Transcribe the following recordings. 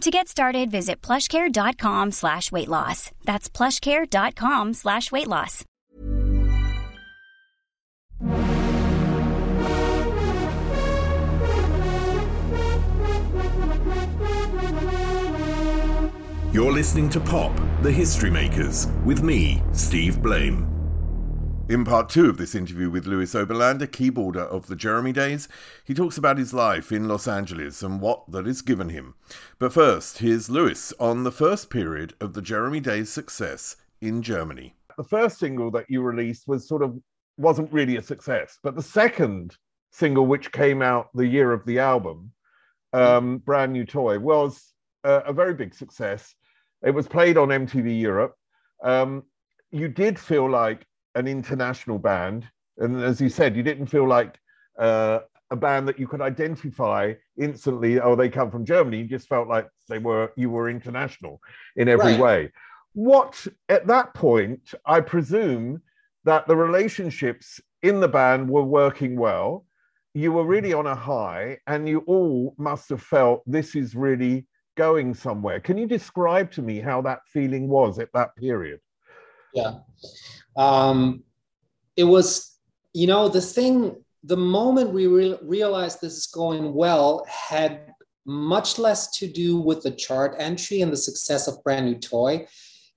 To get started, visit plushcare.com slash weight loss. That's plushcare.com slash weight loss. You're listening to Pop, the History Makers, with me, Steve Blame. In part two of this interview with Louis Oberlander, keyboarder of the Jeremy Days, he talks about his life in Los Angeles and what that has given him. But first, here's Louis on the first period of the Jeremy Days' success in Germany. The first single that you released was sort of wasn't really a success, but the second single, which came out the year of the album, um, Brand New Toy, was a, a very big success. It was played on MTV Europe. Um, you did feel like an international band, and as you said, you didn't feel like uh, a band that you could identify instantly. Oh, they come from Germany. You just felt like they were you were international in every Right. way. What at that point, I presume that the relationships in the band were working well. You were really on a high, and you all must have felt this is really going somewhere. Can you describe to me how that feeling was at that period? Yeah. Um, it was, you know, the thing, the moment we re- realized this is going well had much less to do with the chart entry and the success of Brand New Toy,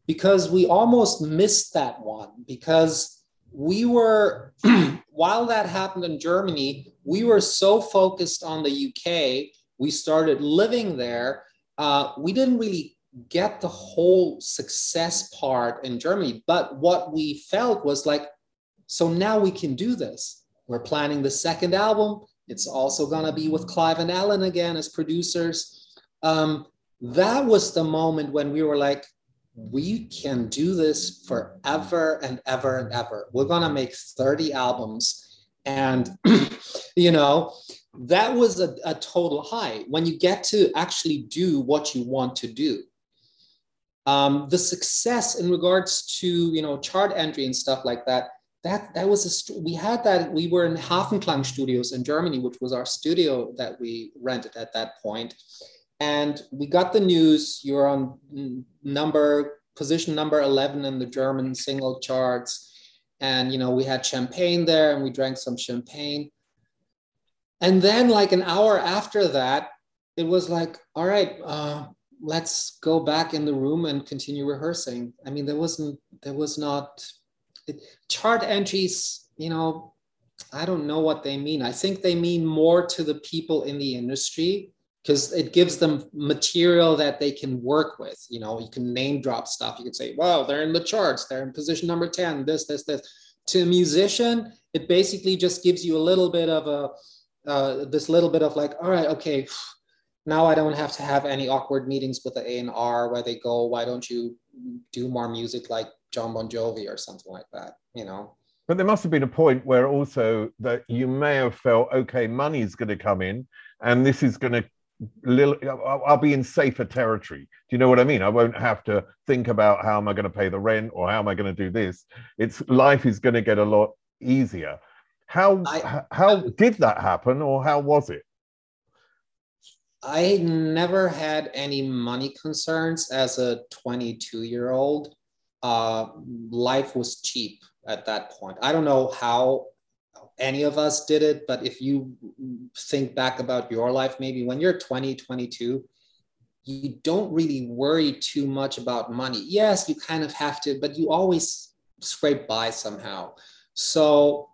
because we almost missed that one. Because we were, while that happened in Germany, we were so focused on the UK, we started living there. Uh, we didn't really get the whole success part in Germany. But what we felt was like, so now we can do this. We're planning the second album. It's also going to be with Clive and Alan again as producers. Um, that was the moment when we were like, we can do this forever and ever and ever. We're going to make 30 albums. And, you know, that was a, a total high when you get to actually do what you want to do um, the success in regards to you know chart entry and stuff like that that that was a st- we had that we were in Hafenklang Studios in Germany which was our studio that we rented at that point. And we got the news you're on number position number 11 in the German single charts. And you know we had champagne there and we drank some champagne. And then like an hour after that it was like all right uh, let's go back in the room and continue rehearsing. I mean there wasn't there was not it, chart entries you know i don't know what they mean. I think they mean more to the people in the industry because it gives them material that they can work with. You know you can name drop stuff. You can say wow they're in the charts. They're in position number 10 this this this. To a musician it basically just gives you a little bit of a uh, this little bit of like all right okay now I don't have to have any awkward meetings with the A&R where they go, why don't you do more music like John Bon Jovi or something like that, you know? But there must have been a point where also that you may have felt, okay, money's going to come in and this is going to little, I'll be in safer territory. Do you know what I mean? I won't have to think about how am I going to pay the rent or how am I going to do this. It's life is going to get a lot easier. How I, how did that happen, or how was it? I never had any money concerns as a 22 year old. Uh, life was cheap at that point. I don't know how any of us did it, but if you think back about your life, maybe when you're 20, 22, you don't really worry too much about money. Yes, you kind of have to, but you always scrape by somehow. So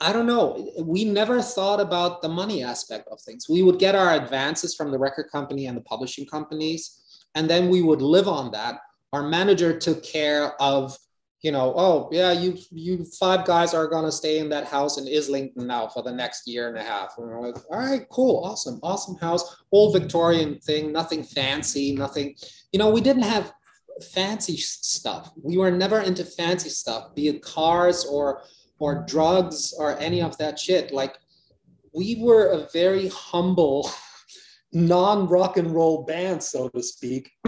I don't know. We never thought about the money aspect of things. We would get our advances from the record company and the publishing companies, and then we would live on that. Our manager took care of you know, oh yeah, you you five guys are gonna stay in that house in Islington now for the next year and a half. And we're like, all right, cool, awesome, awesome house, old Victorian thing, nothing fancy, nothing. You know, we didn't have fancy stuff. We were never into fancy stuff, be it cars or or drugs or any of that shit. Like we were a very humble, non-rock and roll band, so to speak.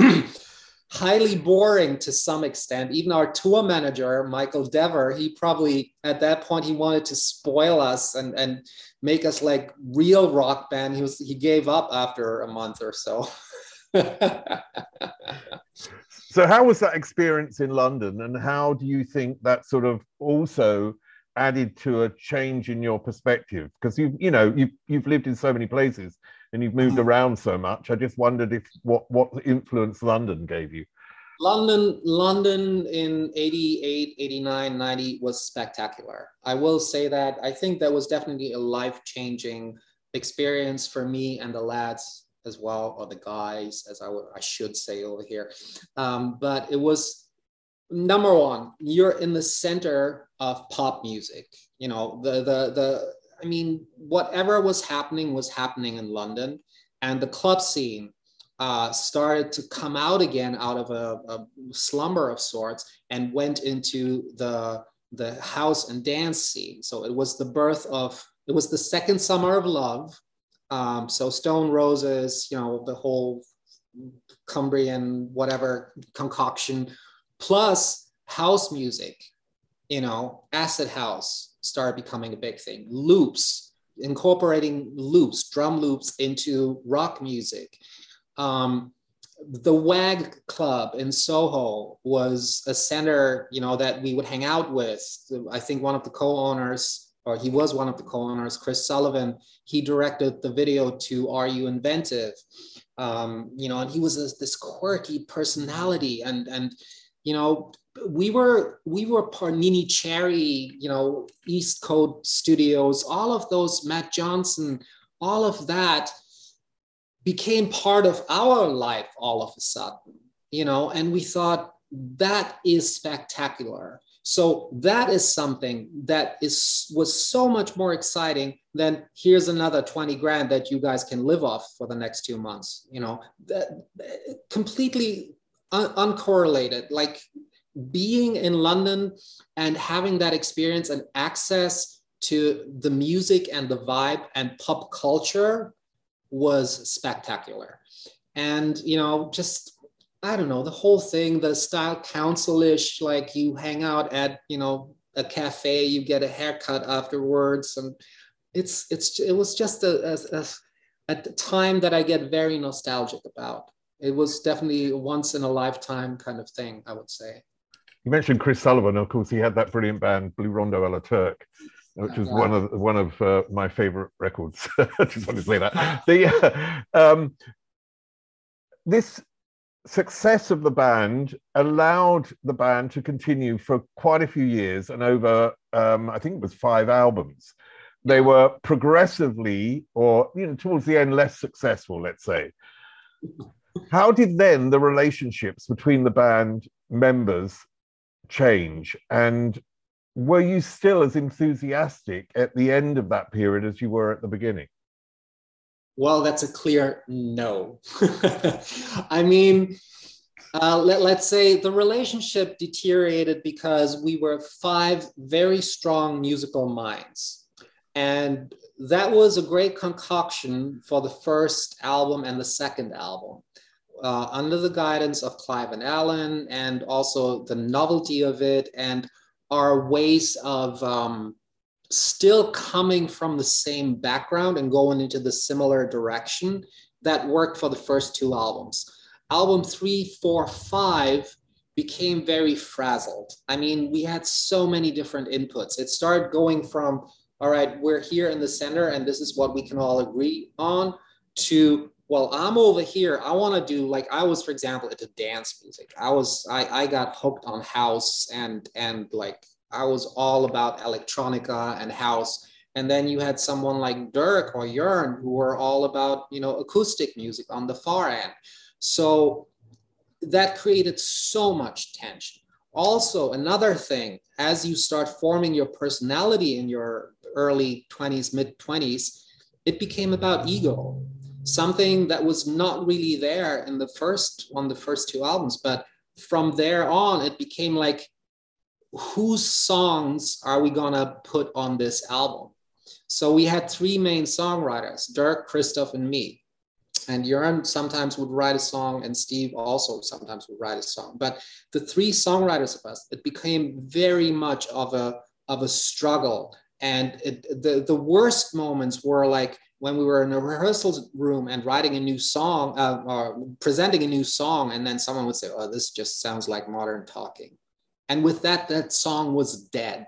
highly boring to some extent. Even our tour manager, Michael Dever, he probably at that point he wanted to spoil us and and make us like real rock band. He was he gave up after a month or so. so how was that experience in London and how do you think that sort of also added to a change in your perspective because you you know you've you've lived in so many places and you've moved mm. around so much. I just wondered if what what influence London gave you. London, London in 88, 89, 90 was spectacular. I will say that. I think that was definitely a life-changing experience for me and the lads as well, or the guys, as I should say over here. Um, but it was number one, you're in the center of pop music. You know, the the the I mean, whatever was happening was happening in London, and the club scene uh, started to come out again out of a, a, slumber of sorts and went into the the house and dance scene. So it was the birth of it was the second summer of love. Um, so Stone Roses, you know, the whole Cumbrian whatever concoction, plus house music, you know, acid house, started becoming a big thing. Loops, incorporating loops, drum loops into rock music. Um, the WAG Club in Soho was a center, you know, that we would hang out with. I think one of the co-owners, or he was one of the co-owners, Chris Sullivan. He directed the video to "Are You Inventive?" Um, you know, and he was this, this quirky personality, and and you know, we were we were Parnini Cherry, you know, East Coast Studios, all of those, Matt Johnson, all of that became part of our life all of a sudden, you know, and we thought that is spectacular. So that is something that is was so much more exciting than here's another 20 grand that you guys can live off for the next two months, you know, that, completely un- uncorrelated. Like being in London and having that experience and access to the music and the vibe and pop culture was spectacular. And, you know, just, I don't know, the whole thing, the style council-ish, like you hang out at, you know, a cafe, you get a haircut afterwards. And it's, it's, it was just a, a, a the time that I get very nostalgic about. It was definitely a once in a lifetime kind of thing, I would say. You mentioned Chris Sullivan. Of course, he had that brilliant band Blue Rondo a la Turk, which was one of one of uh, my favorite records. I just want to say that. The, uh, um, this success of the band allowed the band to continue for quite a few years and over, um, I think it was five albums. They were progressively, or you know, towards the end, less successful. Let's say. How did then the relationships between the band members change? And were you still as enthusiastic at the end of that period as you were at the beginning? Well, that's a clear no. I mean, uh, let, let's say the relationship deteriorated because we were five very strong musical minds. And that was a great concoction for the first album and the second album. Uh, under the guidance of Clive and Alan, and also the novelty of it, and our ways of um, still coming from the same background and going into the similar direction that worked for the first two albums. Album three, four, five became very frazzled. I mean, we had so many different inputs. It started going from, all right, we're here in the center and this is what we can all agree on, to, well, I'm over here. I want to do like I was, for example, into dance music. I was, I, I got hooked on house and and like I was all about electronica and house. And then you had someone like Dirk or Jörn who were all about, you know, acoustic music on the far end. So that created so much tension. Also, another thing, as you start forming your personality in your early 20s, mid 20s, it became about ego, something that was not really there in the first on the first two albums. But from there on, it became like, whose songs are we gonna put on this album? So we had three main songwriters, Dirk, Christoph, and me and Jörn sometimes would write a song, and Steve also sometimes would write a song. But the three songwriters of us, it became very much of a of a struggle. And it, the the worst moments were like when we were in a rehearsal room and writing a new song, uh, or presenting a new song, and then someone would say, "Oh, this just sounds like modern talking," and with that, that song was dead.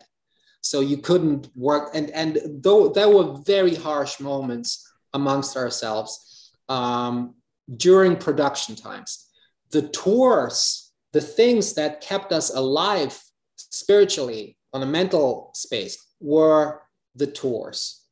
So you couldn't work, and and though there were very harsh moments amongst ourselves um, during production times. The tours, the things that kept us alive spiritually on a mental space were the tours.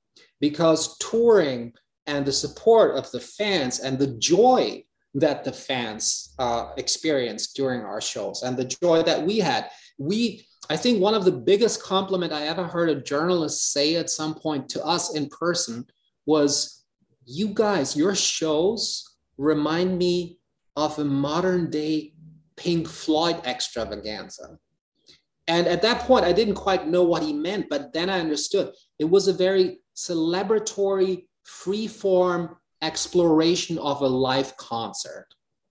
Because touring and the support of the fans and the joy that the fans uh, experienced during our shows and the joy that we had, we I think one of the biggest compliment I ever heard a journalist say at some point to us in person was you guys, your shows remind me of a modern day Pink Floyd extravaganza. And at that point, I didn't quite know what he meant, but then I understood. It was a very celebratory, free form exploration of a live concert.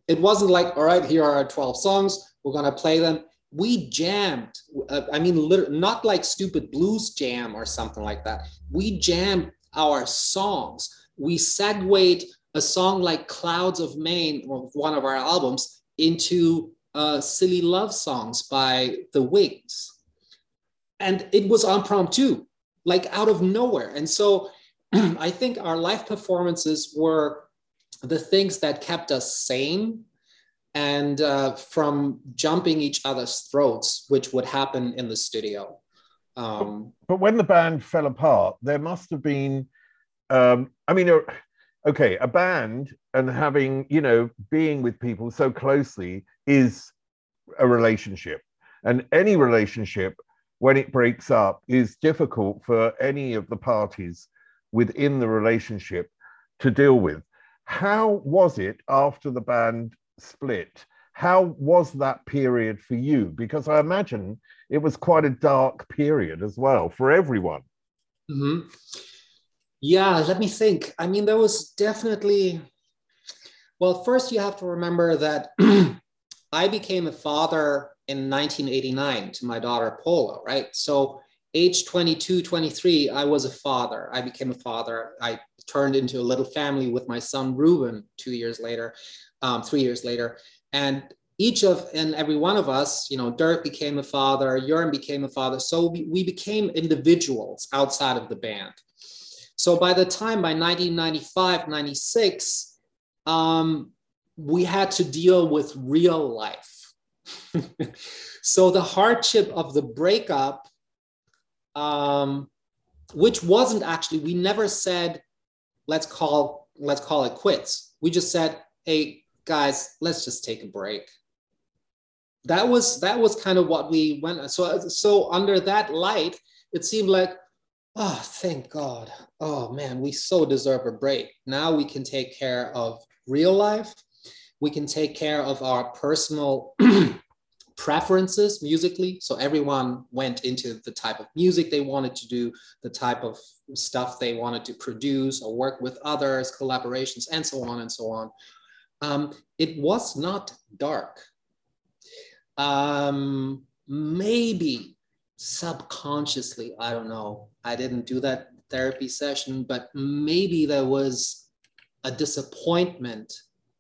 It wasn't like, all right, here are our 12 songs, we're going to play them. We jammed. Uh, I mean, not like stupid blues jam or something like that. We jammed our songs we segued a song like Clouds of Maine, one of our albums, into uh, Silly Love Songs by The Wings. And it was impromptu, like out of nowhere. And so I think our live performances were the things that kept us sane and uh, from jumping each other's throats, which would happen in the studio. Um, but when the band fell apart, there must have been um, I mean, uh, okay, a band and having, you know, being with people so closely is a relationship. And any relationship, when it breaks up, is difficult for any of the parties within the relationship to deal with. How was it after the band split? How was that period for you? Because I imagine it was quite a dark period as well for everyone. Mm-hmm. Yeah, let me think. I mean, there was definitely, well, first you have to remember that I became a father in 1989 to my daughter Paula, right? So, age 22, 23, I was a father. I became a father. I turned into a little family with my son Ruben two years later, um, three years later. And each of and every one of us, you know, Dirk became a father, Jörn became a father. So we, we became individuals outside of the band. So by the time by 1995, 96, um, we had to deal with real life. so the hardship of the breakup, um, which wasn't actually, we never said, let's call, let's call it quits. We just said, hey guys, let's just take a break. That was that was kind of what we went. So so under that light, it seemed like oh, thank God. Oh man, we so deserve a break. Now we can take care of real life. We can take care of our personal preferences musically. So everyone went into the type of music they wanted to do, the type of stuff they wanted to produce or work with others, collaborations, and so on and so on. Um, it was not dark. Um, maybe subconsciously, I don't know. I didn't do that therapy session, but maybe there was a disappointment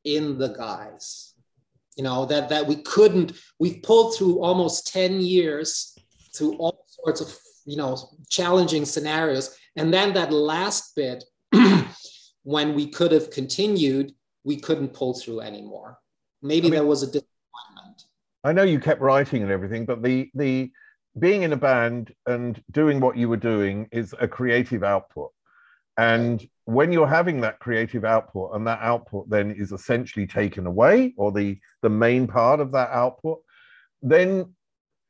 in the guys you know that that we couldn't we've pulled through almost 10 years through all sorts of you know challenging scenarios. And then that last bit when we could have continued we couldn't pull through anymore. Maybe I mean, there was a disappointment. I know you kept writing and everything but the the being in a band and doing what you were doing is a creative output and when you're having that creative output and that output then is essentially taken away or the the main part of that output then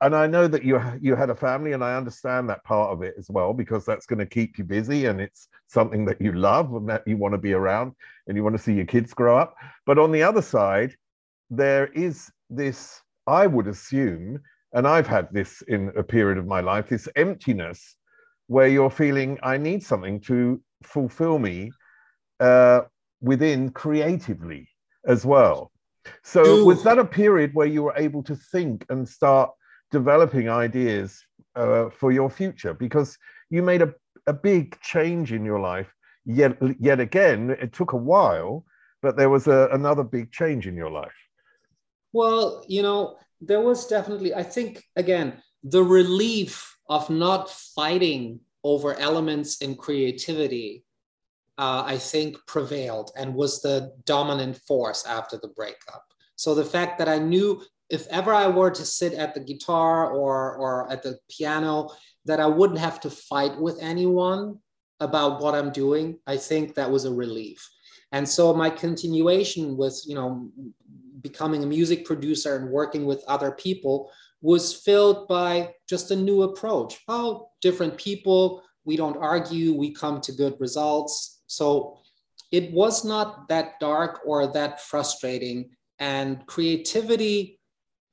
and i know that you you had a family and i understand that part of it as well because that's going to keep you busy and it's something that you love and that you want to be around and you want to see your kids grow up. But on the other side there is this i would assume and i've had this in a period of my life this emptiness where you're feeling i need something to fulfill me uh, within creatively as well. So, Ooh. was that a period where you were able to think and start developing ideas uh, for your future? Because you made a, a big change in your life. Yet, yet again, it took a while, but there was a, another big change in your life. Well, you know, there was definitely, I think, again, the relief of not fighting over elements in creativity, uh, I think prevailed and was the dominant force after the breakup. So the fact that I knew if ever I were to sit at the guitar or, or at the piano, that I wouldn't have to fight with anyone about what I'm doing, I think that was a relief. And so my continuation with, you know, becoming a music producer and working with other people was filled by just a new approach. Oh, different people, we don't argue, we come to good results. So it was not that dark or that frustrating. And creativity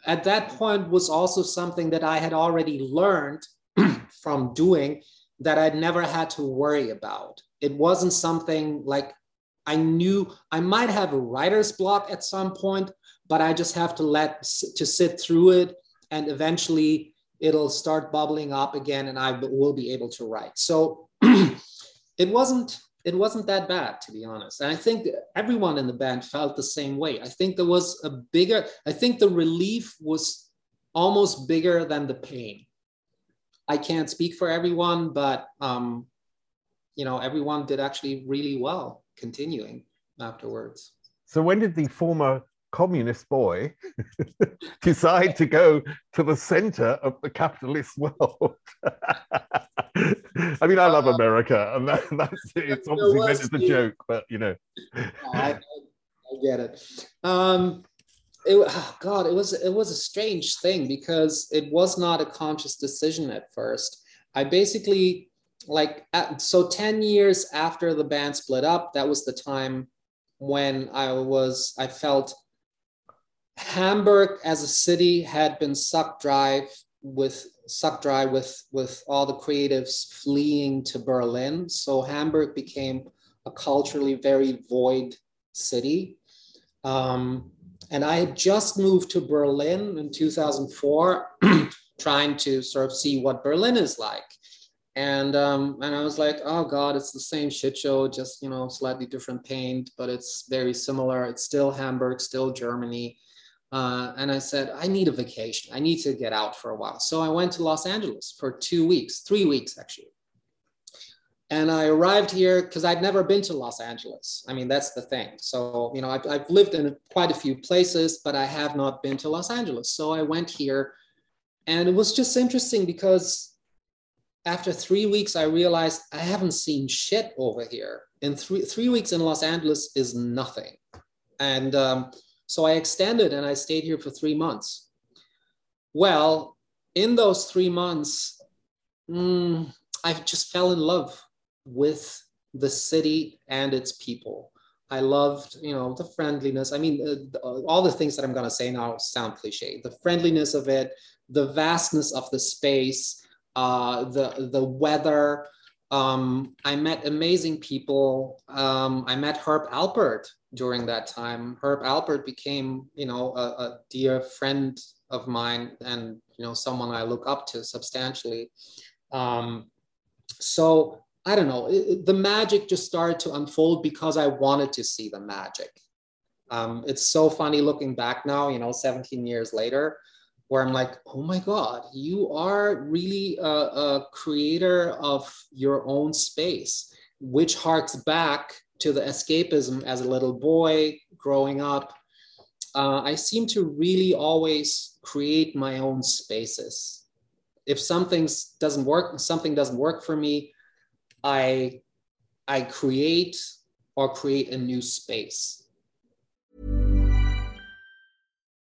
at that point was also something that I had already learned from doing that I'd never had to worry about. It wasn't something like I knew I might have a writer's block at some point, but I just have to let to sit through it and eventually it'll start bubbling up again and I will be able to write. So it wasn't it wasn't that bad to be honest. And I think everyone in the band felt the same way. I think there was a bigger I think the relief was almost bigger than the pain. I can't speak for everyone, but um, you know, everyone did actually really well continuing afterwards. So when did the former communist boy decide to go to the center of the capitalist world. I mean, I love uh, America, and that, that's it's obviously meant as a joke, but you know. I, I, get it. Um, it, oh God, it was it was a strange thing because it was not a conscious decision at first. I basically like at, so 10 years after the band split up that was the time when i was i felt Hamburg as a city had been sucked dry with sucked dry with with all the creatives fleeing to Berlin. So Hamburg became a culturally very void city. Um, and I had just moved to Berlin in 2004, trying to sort of see what Berlin is like. And um, and I was like, oh God, it's the same shit show, just you know, slightly different paint, but it's very similar. It's still Hamburg, still Germany. Uh, and I said, I need a vacation. I need to get out for a while. So I went to Los Angeles for two weeks, three weeks actually. And I arrived here because I'd never been to Los Angeles. I mean, that's the thing. So, you know, I've, I've lived in quite a few places, but I have not been to Los Angeles. So I went here and it was just interesting because after three weeks, I realized I haven't seen shit over here. In three, three weeks in Los Angeles is nothing. And, um, so I extended and I stayed here for three months. Well, in those three months, mm, I just fell in love with the city and its people. I loved, you know, the friendliness. I mean, uh, all the things that I'm going to say now sound cliche. The friendliness of it, the vastness of the space, uh, the the weather. Um, I met amazing people. Um, I met Herb Alpert during that time. Herb Alpert became, you know, a, a dear friend of mine and you know someone I look up to substantially. Um, so I don't know, it, the magic just started to unfold because I wanted to see the magic. Um, it's so funny looking back now, you know, 17 years later, where I'm like, oh my God, you are really a, a creator of your own space, which harks back to the escapism as a little boy growing up. Uh, I seem to really always create my own spaces. If something doesn't work, something doesn't work for me, I I create or create a new space.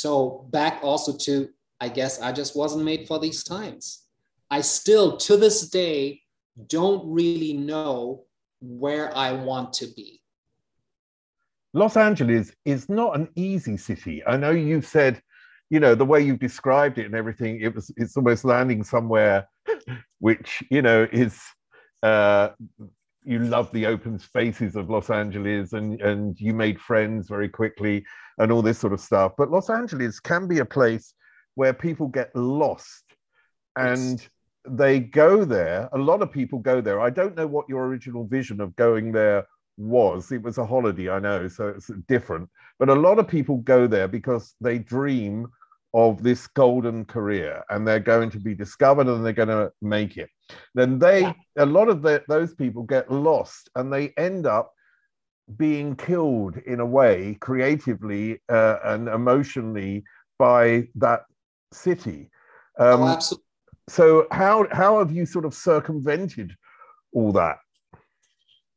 So, back also to, I guess I just wasn't made for these times. I still, to this day, don't really know where I want to be. Los Angeles is not an easy city. I know you've said you know the way you've described it and everything it was it's almost landing somewhere which you know is uh you love the open spaces of los angeles and and you made friends very quickly and all this sort of stuff. But los angeles can be a place where people get lost and yes. they go there. A lot of people go there. I don't know what your original vision of going there was. It was a holiday i know so it's different. But a lot of people go there because they dream of this golden career and they're going to be discovered and they're going to make it. Then they yeah. a lot of the, those people get lost and they end up being killed in a way creatively uh, and emotionally by that city um, oh, absolutely. so how how have you sort of circumvented all that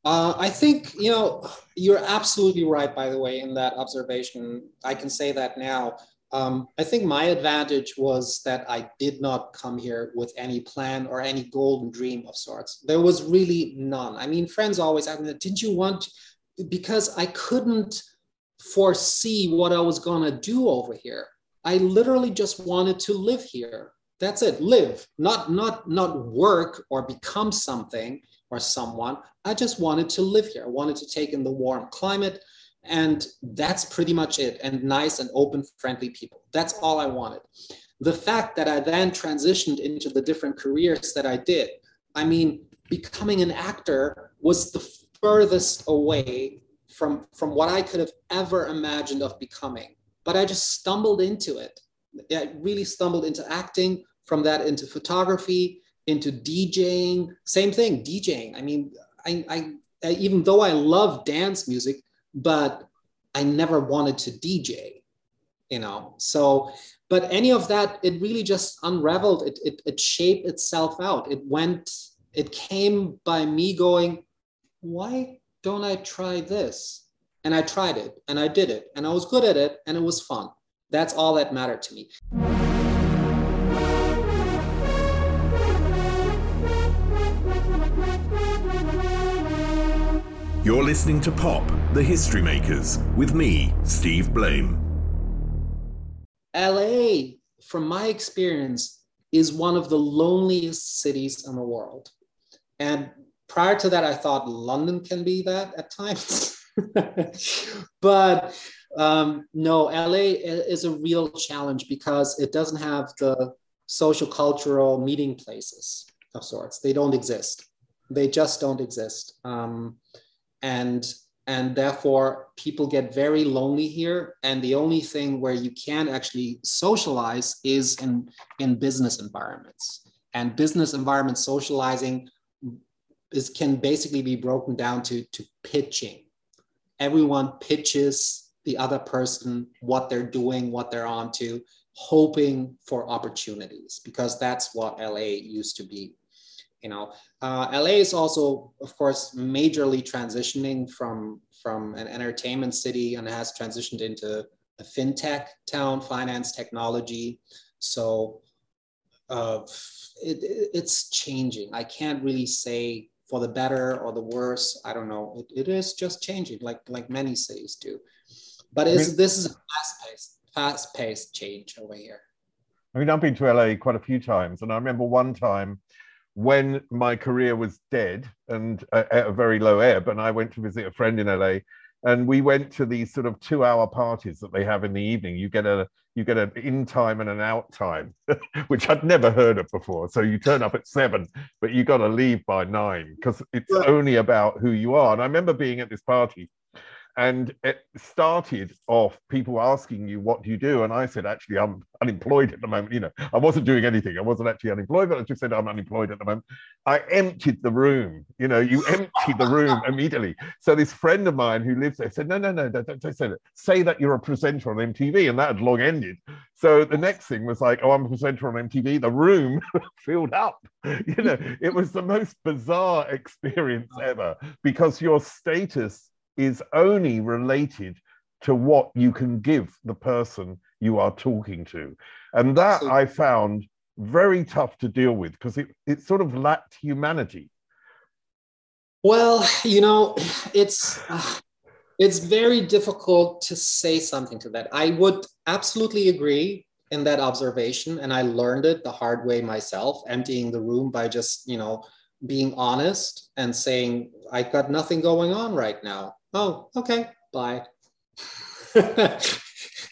uh, I think you know you're absolutely right. By the way, in that observation, I can say that now. Um, I think my advantage was that I did not come here with any plan or any golden dream of sorts. There was really none. I mean, friends always ask me, didn't you want, because I couldn't foresee what I was going to do over here. I literally just wanted to live here. That's it, live, not, not, not work or become something or someone. I just wanted to live here. I wanted to take in the warm climate. And that's pretty much it. And nice and open, friendly people. That's all I wanted. The fact that I then transitioned into the different careers that I did, I mean, becoming an actor was the furthest away from, from what I could have ever imagined of becoming. But I just stumbled into it. I really stumbled into acting, from that into photography, into DJing. Same thing, DJing. I mean, I, I even though I love dance music, but I never wanted to DJ, you know. So, but any of that, it really just unraveled. It, it, it shaped itself out. It went, it came by me going, why don't I try this? And I tried it and I did it and I was good at it and it was fun. That's all that mattered to me. You're listening to Pop, the History Makers, with me, Steve Blame. LA, from my experience, is one of the loneliest cities in the world. And prior to that, I thought London can be that at times. but um, no, LA is a real challenge because it doesn't have the social cultural meeting places of sorts. They don't exist. They just don't exist. Um, and and therefore people get very lonely here and the only thing where you can actually socialize is in in business environments and business environment socializing is can basically be broken down to to pitching. Everyone pitches the other person what they're doing what they're on to hoping for opportunities because that's what la used to be you know. Uh, la is also of course majorly transitioning from from an entertainment city and has transitioned into a fintech town finance technology. So uh, it, it's changing. I can't really say for the better or the worse i don't know. It, it is just changing like like many cities do. But I mean, this is a fast-paced fast-paced change over here. I mean i've been to la quite a few times and i remember one time when my career was dead and uh, at a very low ebb, and I went to visit a friend in LA, and we went to these sort of two-hour parties that they have in the evening. You get a you get an in time and an out time, which I'd never heard of before. So you turn up at seven, but you got to leave by nine because it's only about who you are. And I remember being at this party and it started off people asking you, what do you do? And I said, actually, I'm unemployed at the moment. You know, I wasn't doing anything. I wasn't actually unemployed, but I just said, I'm unemployed at the moment. I emptied the room. You know, you empty the room immediately. So this friend of mine who lives there said, no, no, no, don't, don't say that. Say that you're a presenter on MTV. And that had long ended. So the next thing was like, oh, I'm a presenter on MTV. The room filled up. You know, it was the most bizarre experience ever because your status is only related to what you can give the person you are talking to. And that I found very tough to deal with because it, it sort of lacked humanity. Well, you know, it's uh, it's very difficult to say something to that. I would absolutely agree in that observation, and I learned it the hard way myself, emptying the room by just you know being honest and saying I got nothing going on right now oh, okay, bye.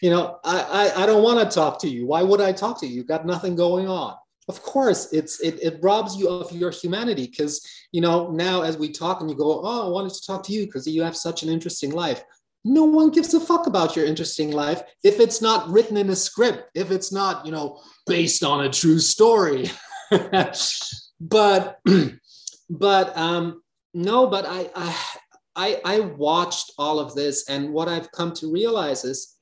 you know, I, I, I don't want to talk to you. Why would I talk to you? You've got nothing going on. Of course, it's it, it robs you of your humanity because you know now as we talk and you go, oh, I wanted to talk to you because you have such an interesting life. No one gives a fuck about your interesting life if it's not written in a script, if it's not, you know, based on a true story. but but um no, but I, I I, I watched all of this, and what I've come to realize is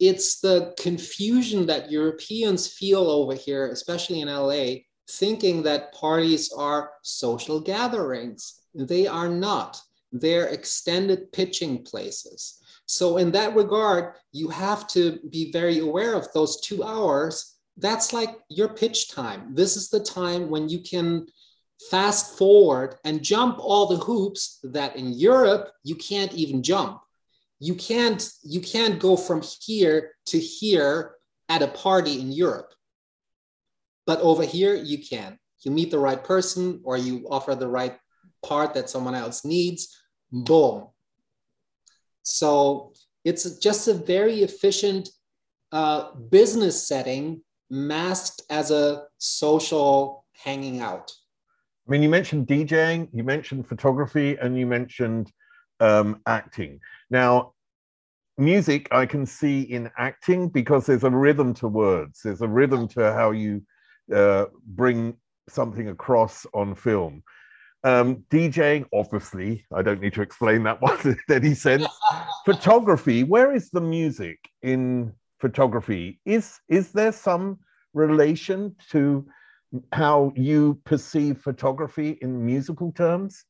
it's the confusion that Europeans feel over here, especially in LA, thinking that parties are social gatherings. They are not, they're extended pitching places. So, in that regard, you have to be very aware of those two hours. That's like your pitch time. This is the time when you can fast forward and jump all the hoops that in Europe you can't even jump. You can't you can't go from here to here at a party in Europe. But over here you can. You meet the right person or you offer the right part that someone else needs. Boom. So it's just a very efficient uh, business setting masked as a social hanging out. I mean, you mentioned DJing, you mentioned photography, and you mentioned um, acting. Now, music I can see in acting because there's a rhythm to words, there's a rhythm to how you uh, bring something across on film. Um, DJing, obviously, I don't need to explain that one in any sense. photography, where is the music in photography? Is is there some relation to how you perceive photography in musical terms?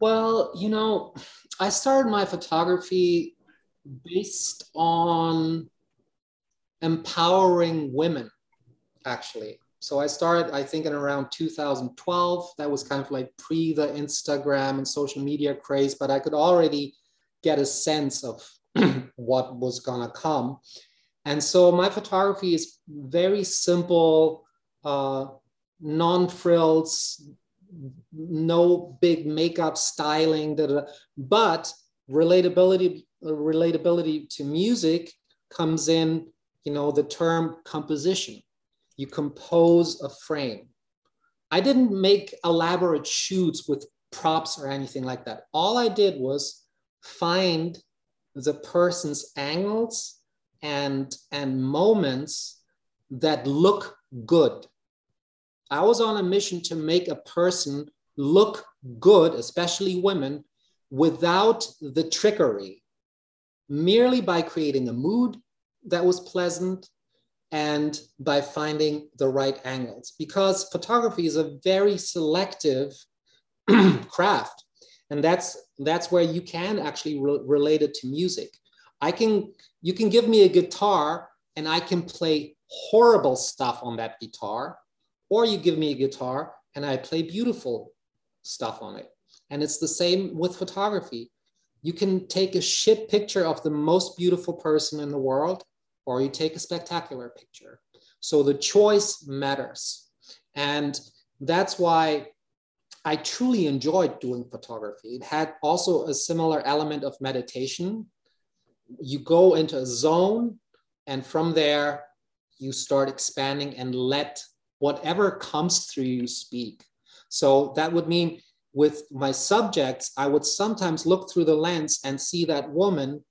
Well, you know, I started my photography based on empowering women, actually. So I started, I think, in around 2012. That was kind of like pre the Instagram and social media craze, but I could already get a sense of what was gonna come. And so my photography is very simple uh, non-frills, no big makeup styling, da, da, da. but relatability relatability to music comes in, you know, the term composition. You compose a frame. I didn't make elaborate shoots with props or anything like that. All I did was find the person's angles and and moments that look good. I was on a mission to make a person look good, especially women, without the trickery, merely by creating a mood that was pleasant and by finding the right angles. Because photography is a very selective craft. And that's that's where you can actually re- relate it to music. I can you can give me a guitar and I can play horrible stuff on that guitar, or you give me a guitar and I play beautiful stuff on it. And it's the same with photography. You can take a shit picture of the most beautiful person in the world, or you take a spectacular picture. So the choice matters. And that's why I truly enjoyed doing photography. It had also a similar element of meditation. You go into a zone, and from there, you start expanding and let whatever comes through you speak. So that would mean with my subjects, I would sometimes look through the lens and see that woman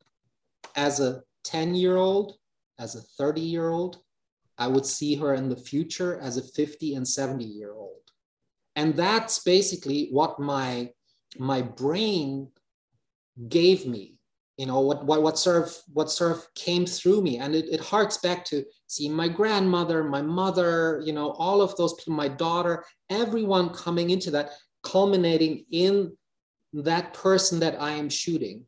as a 10 year old, as a 30 year old. I would see her in the future as a 50 and 70 year old. And that's basically what my, my brain gave me you know what what what sort of what sort of came through me and it, it harks back to seeing my grandmother my mother you know all of those people my daughter everyone coming into that culminating in that person that I am shooting.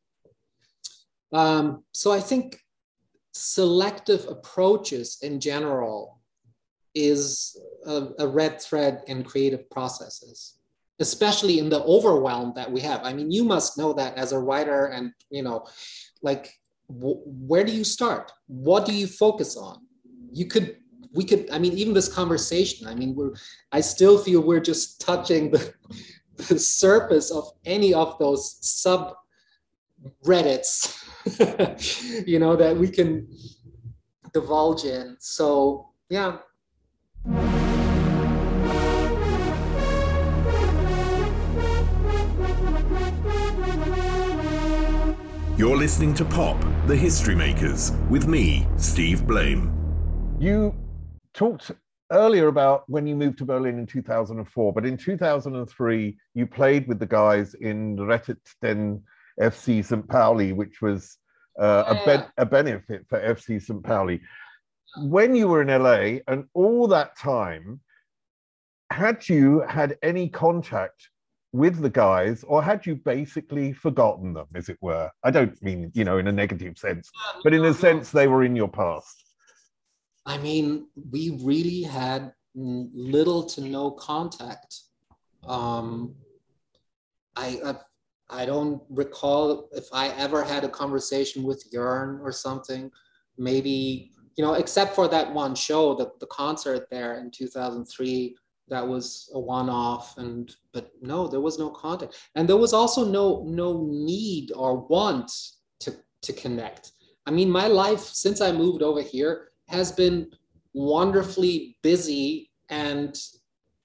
Um, so I think selective approaches in general is a, a, red thread in creative processes, especially in the overwhelm that we have. I mean, you must know that as a writer, and you know, like, w- where do you start? What do you focus on? You could we could i mean even this conversation i mean we're i still feel we're just touching the, the surface of any of those sub reddits you know that we can divulge in so yeah You're listening to Pop, the History Makers, with me, Steve Blame. You talked earlier about when you moved to Berlin in 2004, but in 2003, you played with the guys in Rettet den FC St. Pauli, which was uh, yeah. a, be- a benefit for FC St. Pauli. When you were in LA and all that time, had you had any contact with the guys, or had you basically forgotten them, as it were? I don't mean, you know, in a negative sense, but in a sense they were in your past. I mean, we really had little to no contact. Um, I, I, I don't recall if I ever had a conversation with Jörn or something. Maybe you know, except for that one show, the, the concert there in 2003, that was a one-off and but no there was no contact and there was also no no need or want to to connect i mean my life since i moved over here has been wonderfully busy and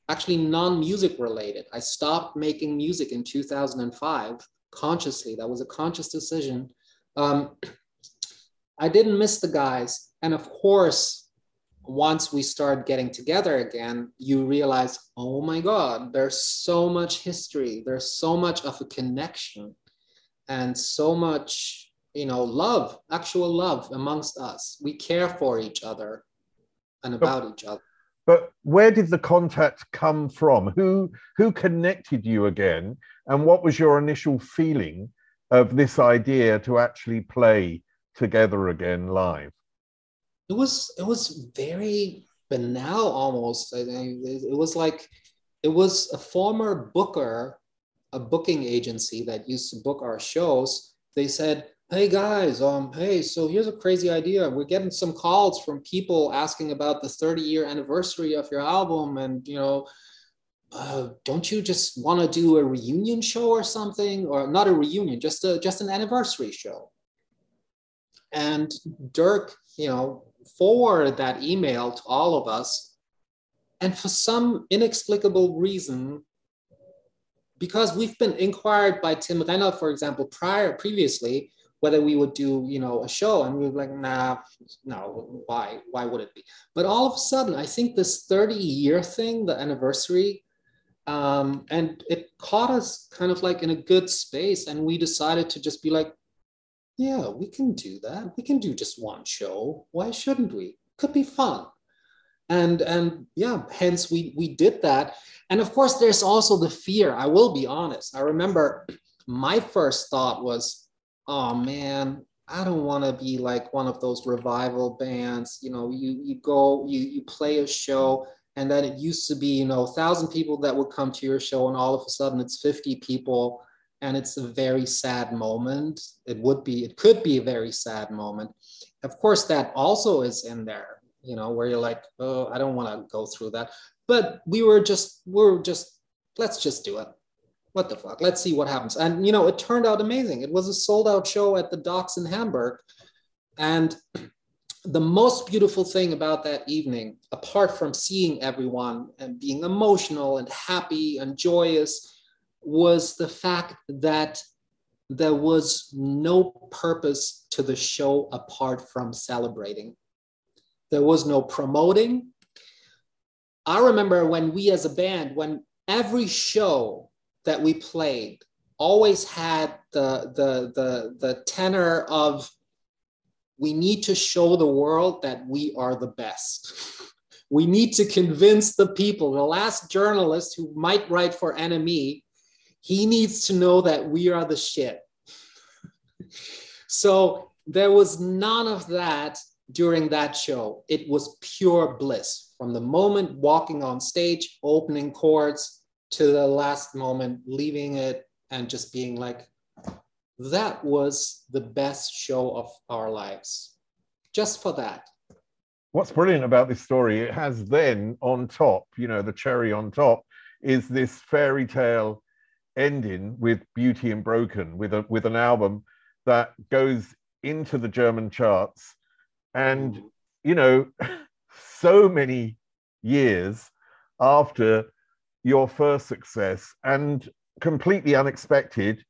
actually non-music related. I stopped making music in 2005 consciously. That was a conscious decision. Um, I didn't miss the guys. And of course, once we start getting together again, you realize, oh my God, there's so much history. There's so much of a connection and so much you know love actual love amongst us. We care for each other and about but, each other. but where did the contact come from? Who who connected you again? And what was your initial feeling of this idea to actually play together again live it was it was very banal almost. It was like it was a former booker a booking agency that used to book our shows. They said hey guys, um, hey, so here's a crazy idea. We're getting some calls from people asking about the 30 year anniversary of your album, and you know, uh, don't you just want to do a reunion show or something? Or not a reunion just a just an anniversary show. And dirk you know forwarded that email to all of us. And for some inexplicable reason because we've been inquired by tim renner for example prior previously whether we would do you know a show and we were like nah no why why would it be? But all of a sudden i think this 30 year thing the anniversary um, and it caught us kind of like in a good space and we decided to just be like yeah we can do that. We can do just one show. Why shouldn't we? Could be fun. And and yeah hence we we did that. And of course there's also the fear. I will be honest. I remember my first thought was oh man i don't want to be like one of those revival bands. You know you you go you you play a show and then it used to be you know a thousand people that would come to your show and all of a sudden it's 50 people and it's a very sad moment. It would be it could be a very sad moment. Of course that also is in there you know where you're like oh i don't want to go through that. But we were just we are just let's just do it. What the fuck? Let's see what happens. And you know it turned out amazing. It was a sold out show at the docks in hamburg. And the most beautiful thing about that evening, apart from seeing everyone and being emotional and happy and joyous, was the fact that there was no purpose to the show apart from celebrating. There was no promoting. I remember when we as a band, when every show that we played always had the, the, the, the tenor of we need to show the world that we are the best. we need to convince the people. The last journalist who might write for NME, he needs to know that we are the shit. so there was none of that during that show. It was pure bliss from the moment walking on stage, opening chords, to the last moment leaving it and just being like, that was the best show of our lives. Just for that. What's brilliant about this story, it has then on top, you know, the cherry on top is this fairy tale ending with Beauty in Broken, with a with an album that goes into the German charts. And, you know, so many years after your first success and completely unexpected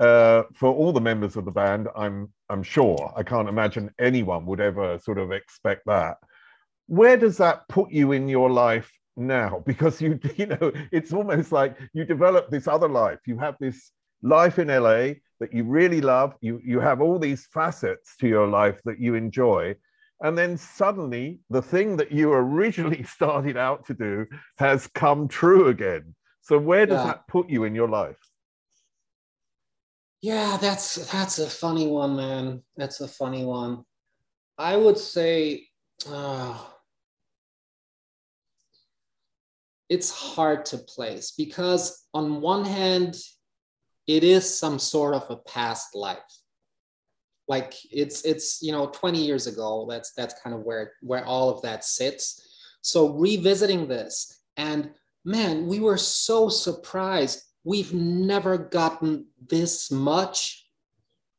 uh, for all the members of the band, I'm I'm sure I can't imagine anyone would ever sort of expect that. Where does that put you in your life now? Because you you know it's almost like you develop this other life. You have this life in LA that you really love. You you have all these facets to your life that you enjoy. And then suddenly, the thing that you originally started out to do has come true again. So, where does yeah. that put you in your life? Yeah, that's that's a funny one, man. That's a funny one. I would say uh, it's hard to place because on one hand, it is some sort of a past life. Like it's it's you know 20 years ago. That's that's kind of where where all of that sits. So revisiting this and man, we were so surprised we've never gotten this much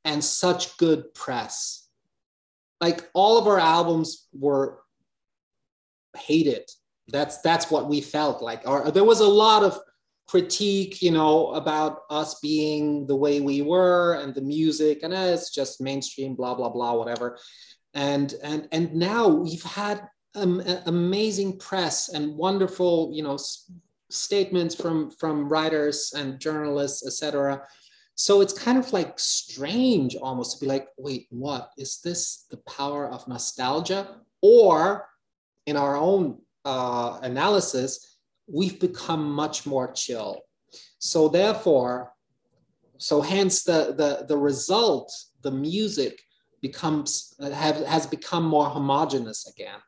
and such good press. Like all of our albums were hated. That's that's what we felt like. Or there was a lot of critique, you know, about us being the way we were and the music, and eh, it's just mainstream, blah blah blah, whatever. And and and now we've had um, amazing press and wonderful, you know, statements from from writers and journalists, etc. So it's kind of like strange almost to be like, wait, what is this? The power of nostalgia, or in our own uh, analysis, we've become much more chill. So therefore, so hence the the the result, the music becomes have, has become more homogenous again.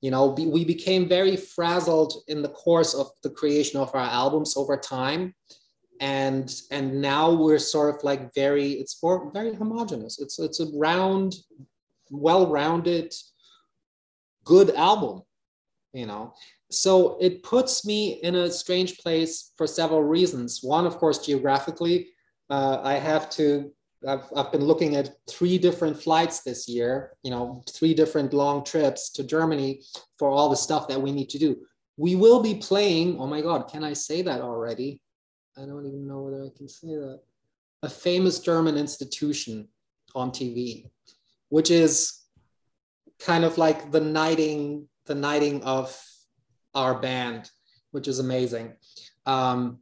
You know we became very frazzled in the course of the creation of our albums over time. And and now we're sort of like very it's more very homogenous it's it's a round well-rounded good album you know? So it puts me in a strange place for several reasons. One of course geographically uh, i have to I've, I've been looking at three different flights this year you know three different long trips to germany for all the stuff that we need to do. We will be playing oh my god can i say that already? I don't even know whether i can say that. A famous german institution on tv which is kind of like the knighting the knighting of our band, which is amazing. Um,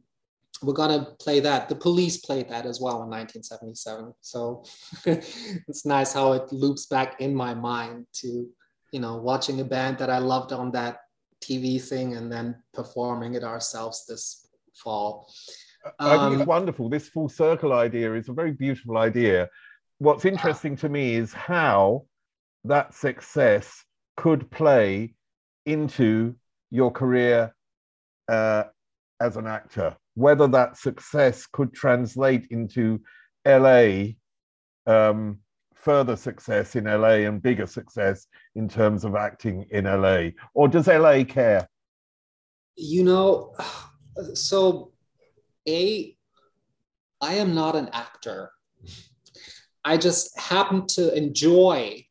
we're gonna play that. The Police played that as well in 1977. So it's nice how it loops back in my mind to, you know, watching a band that I loved on that TV thing and then performing it ourselves this fall. I think it's um, wonderful. This full circle idea is a very beautiful idea. What's interesting to me is how that success could play into your career uh, as an actor, whether that success could translate into LA, um, further success in LA and bigger success in terms of acting in LA, or does LA care? You know, so A, I am not an actor. I just happen to enjoy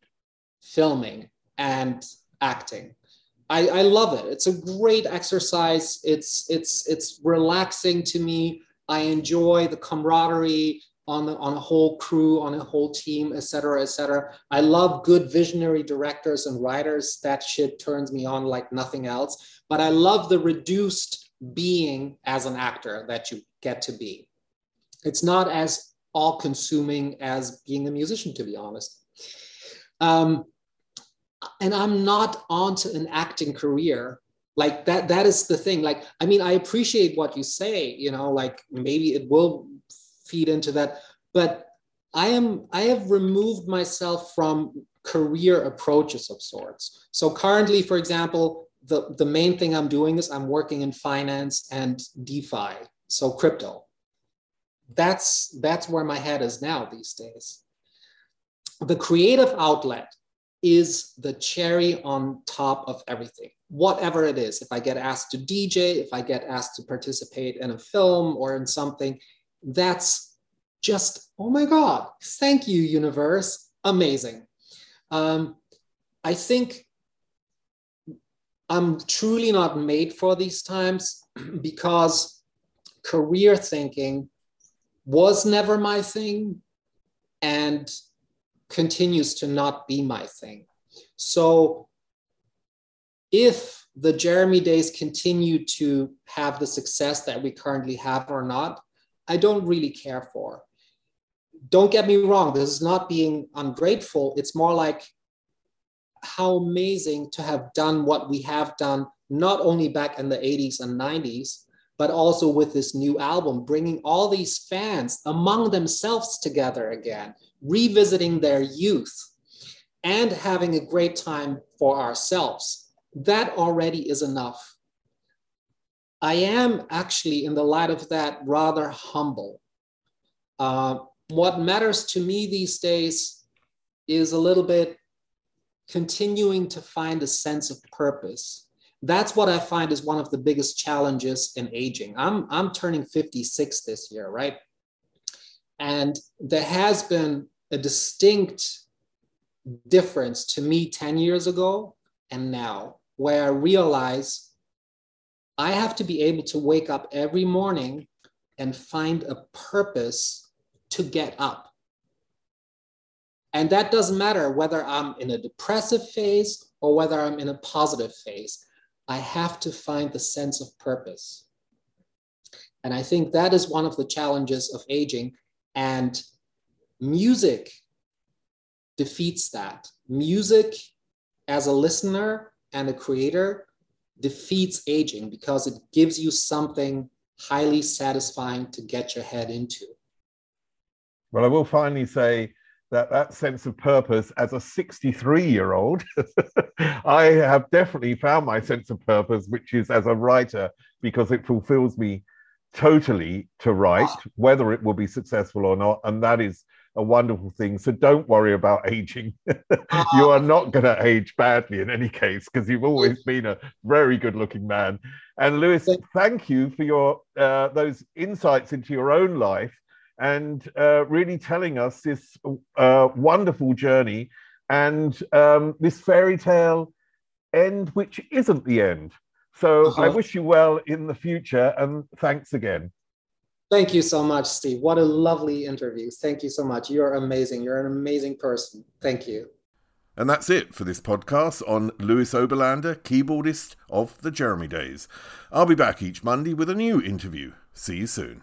filming and acting. I, I love it. It's a great exercise. It's it's it's relaxing to me. I enjoy the camaraderie on the, on a whole crew, on a whole team, et cetera, et cetera. I love good visionary directors and writers. That shit turns me on like nothing else. But I love the reduced being as an actor that you get to be. It's not as all consuming as being a musician, to be honest. Um, and I'm not onto an acting career. Like that, that is the thing. Like, I mean, I appreciate what you say, you know, like maybe it will feed into that, but I am, I have removed myself from career approaches of sorts. So currently, for example, the, the main thing I'm doing is I'm working in finance and DeFi, so crypto. That's that's where my head is now these days. The creative outlet is the cherry on top of everything, whatever it is. If I get asked to DJ, if I get asked to participate in a film or in something, that's just, oh my God, thank you, universe. Amazing. Um, I think I'm truly not made for these times because career thinking was never my thing. And continues to not be my thing. So if the Jeremy days continue to have the success that we currently have or not, I don't really care for. Don't get me wrong, this is not being ungrateful. It's more like how amazing to have done what we have done, not only back in the 80s and 90s, but also with this new album, bringing all these fans among themselves together again, revisiting their youth, and having a great time for ourselves. That already is enough. I am actually, in the light of that, rather humble. Uh, what matters to me these days is a little bit continuing to find a sense of purpose. That's what I find is one of the biggest challenges in aging. I'm, I'm turning 56 this year, right? And there has been a distinct difference to me 10 years ago and now, where I realize I have to be able to wake up every morning and find a purpose to get up. And that doesn't matter whether I'm in a depressive phase or whether I'm in a positive phase. I have to find the sense of purpose. And I think that is one of the challenges of aging. And music defeats that. Music, as a listener and a creator, defeats aging because it gives you something highly satisfying to get your head into. Well, I will finally say that that sense of purpose as a 63 year old, I have definitely found my sense of purpose, which is as a writer, because it fulfills me totally to write, whether it will be successful or not. And that is a wonderful thing. So don't worry about aging. you are not going to age badly in any case because you've always been a very good looking man. And Louis, thank you for your uh, those insights into your own life and uh, really telling us this uh, wonderful journey and um, this fairy tale end, which isn't the end. So uh-huh. I wish you well in the future and thanks again. Thank you so much, Steve. What a lovely interview. Thank you so much. You're amazing. You're an amazing person. Thank you. And that's it for this podcast on Louis Oberlander, keyboardist of the Jeremy Days. I'll be back each Monday with a new interview. See you soon.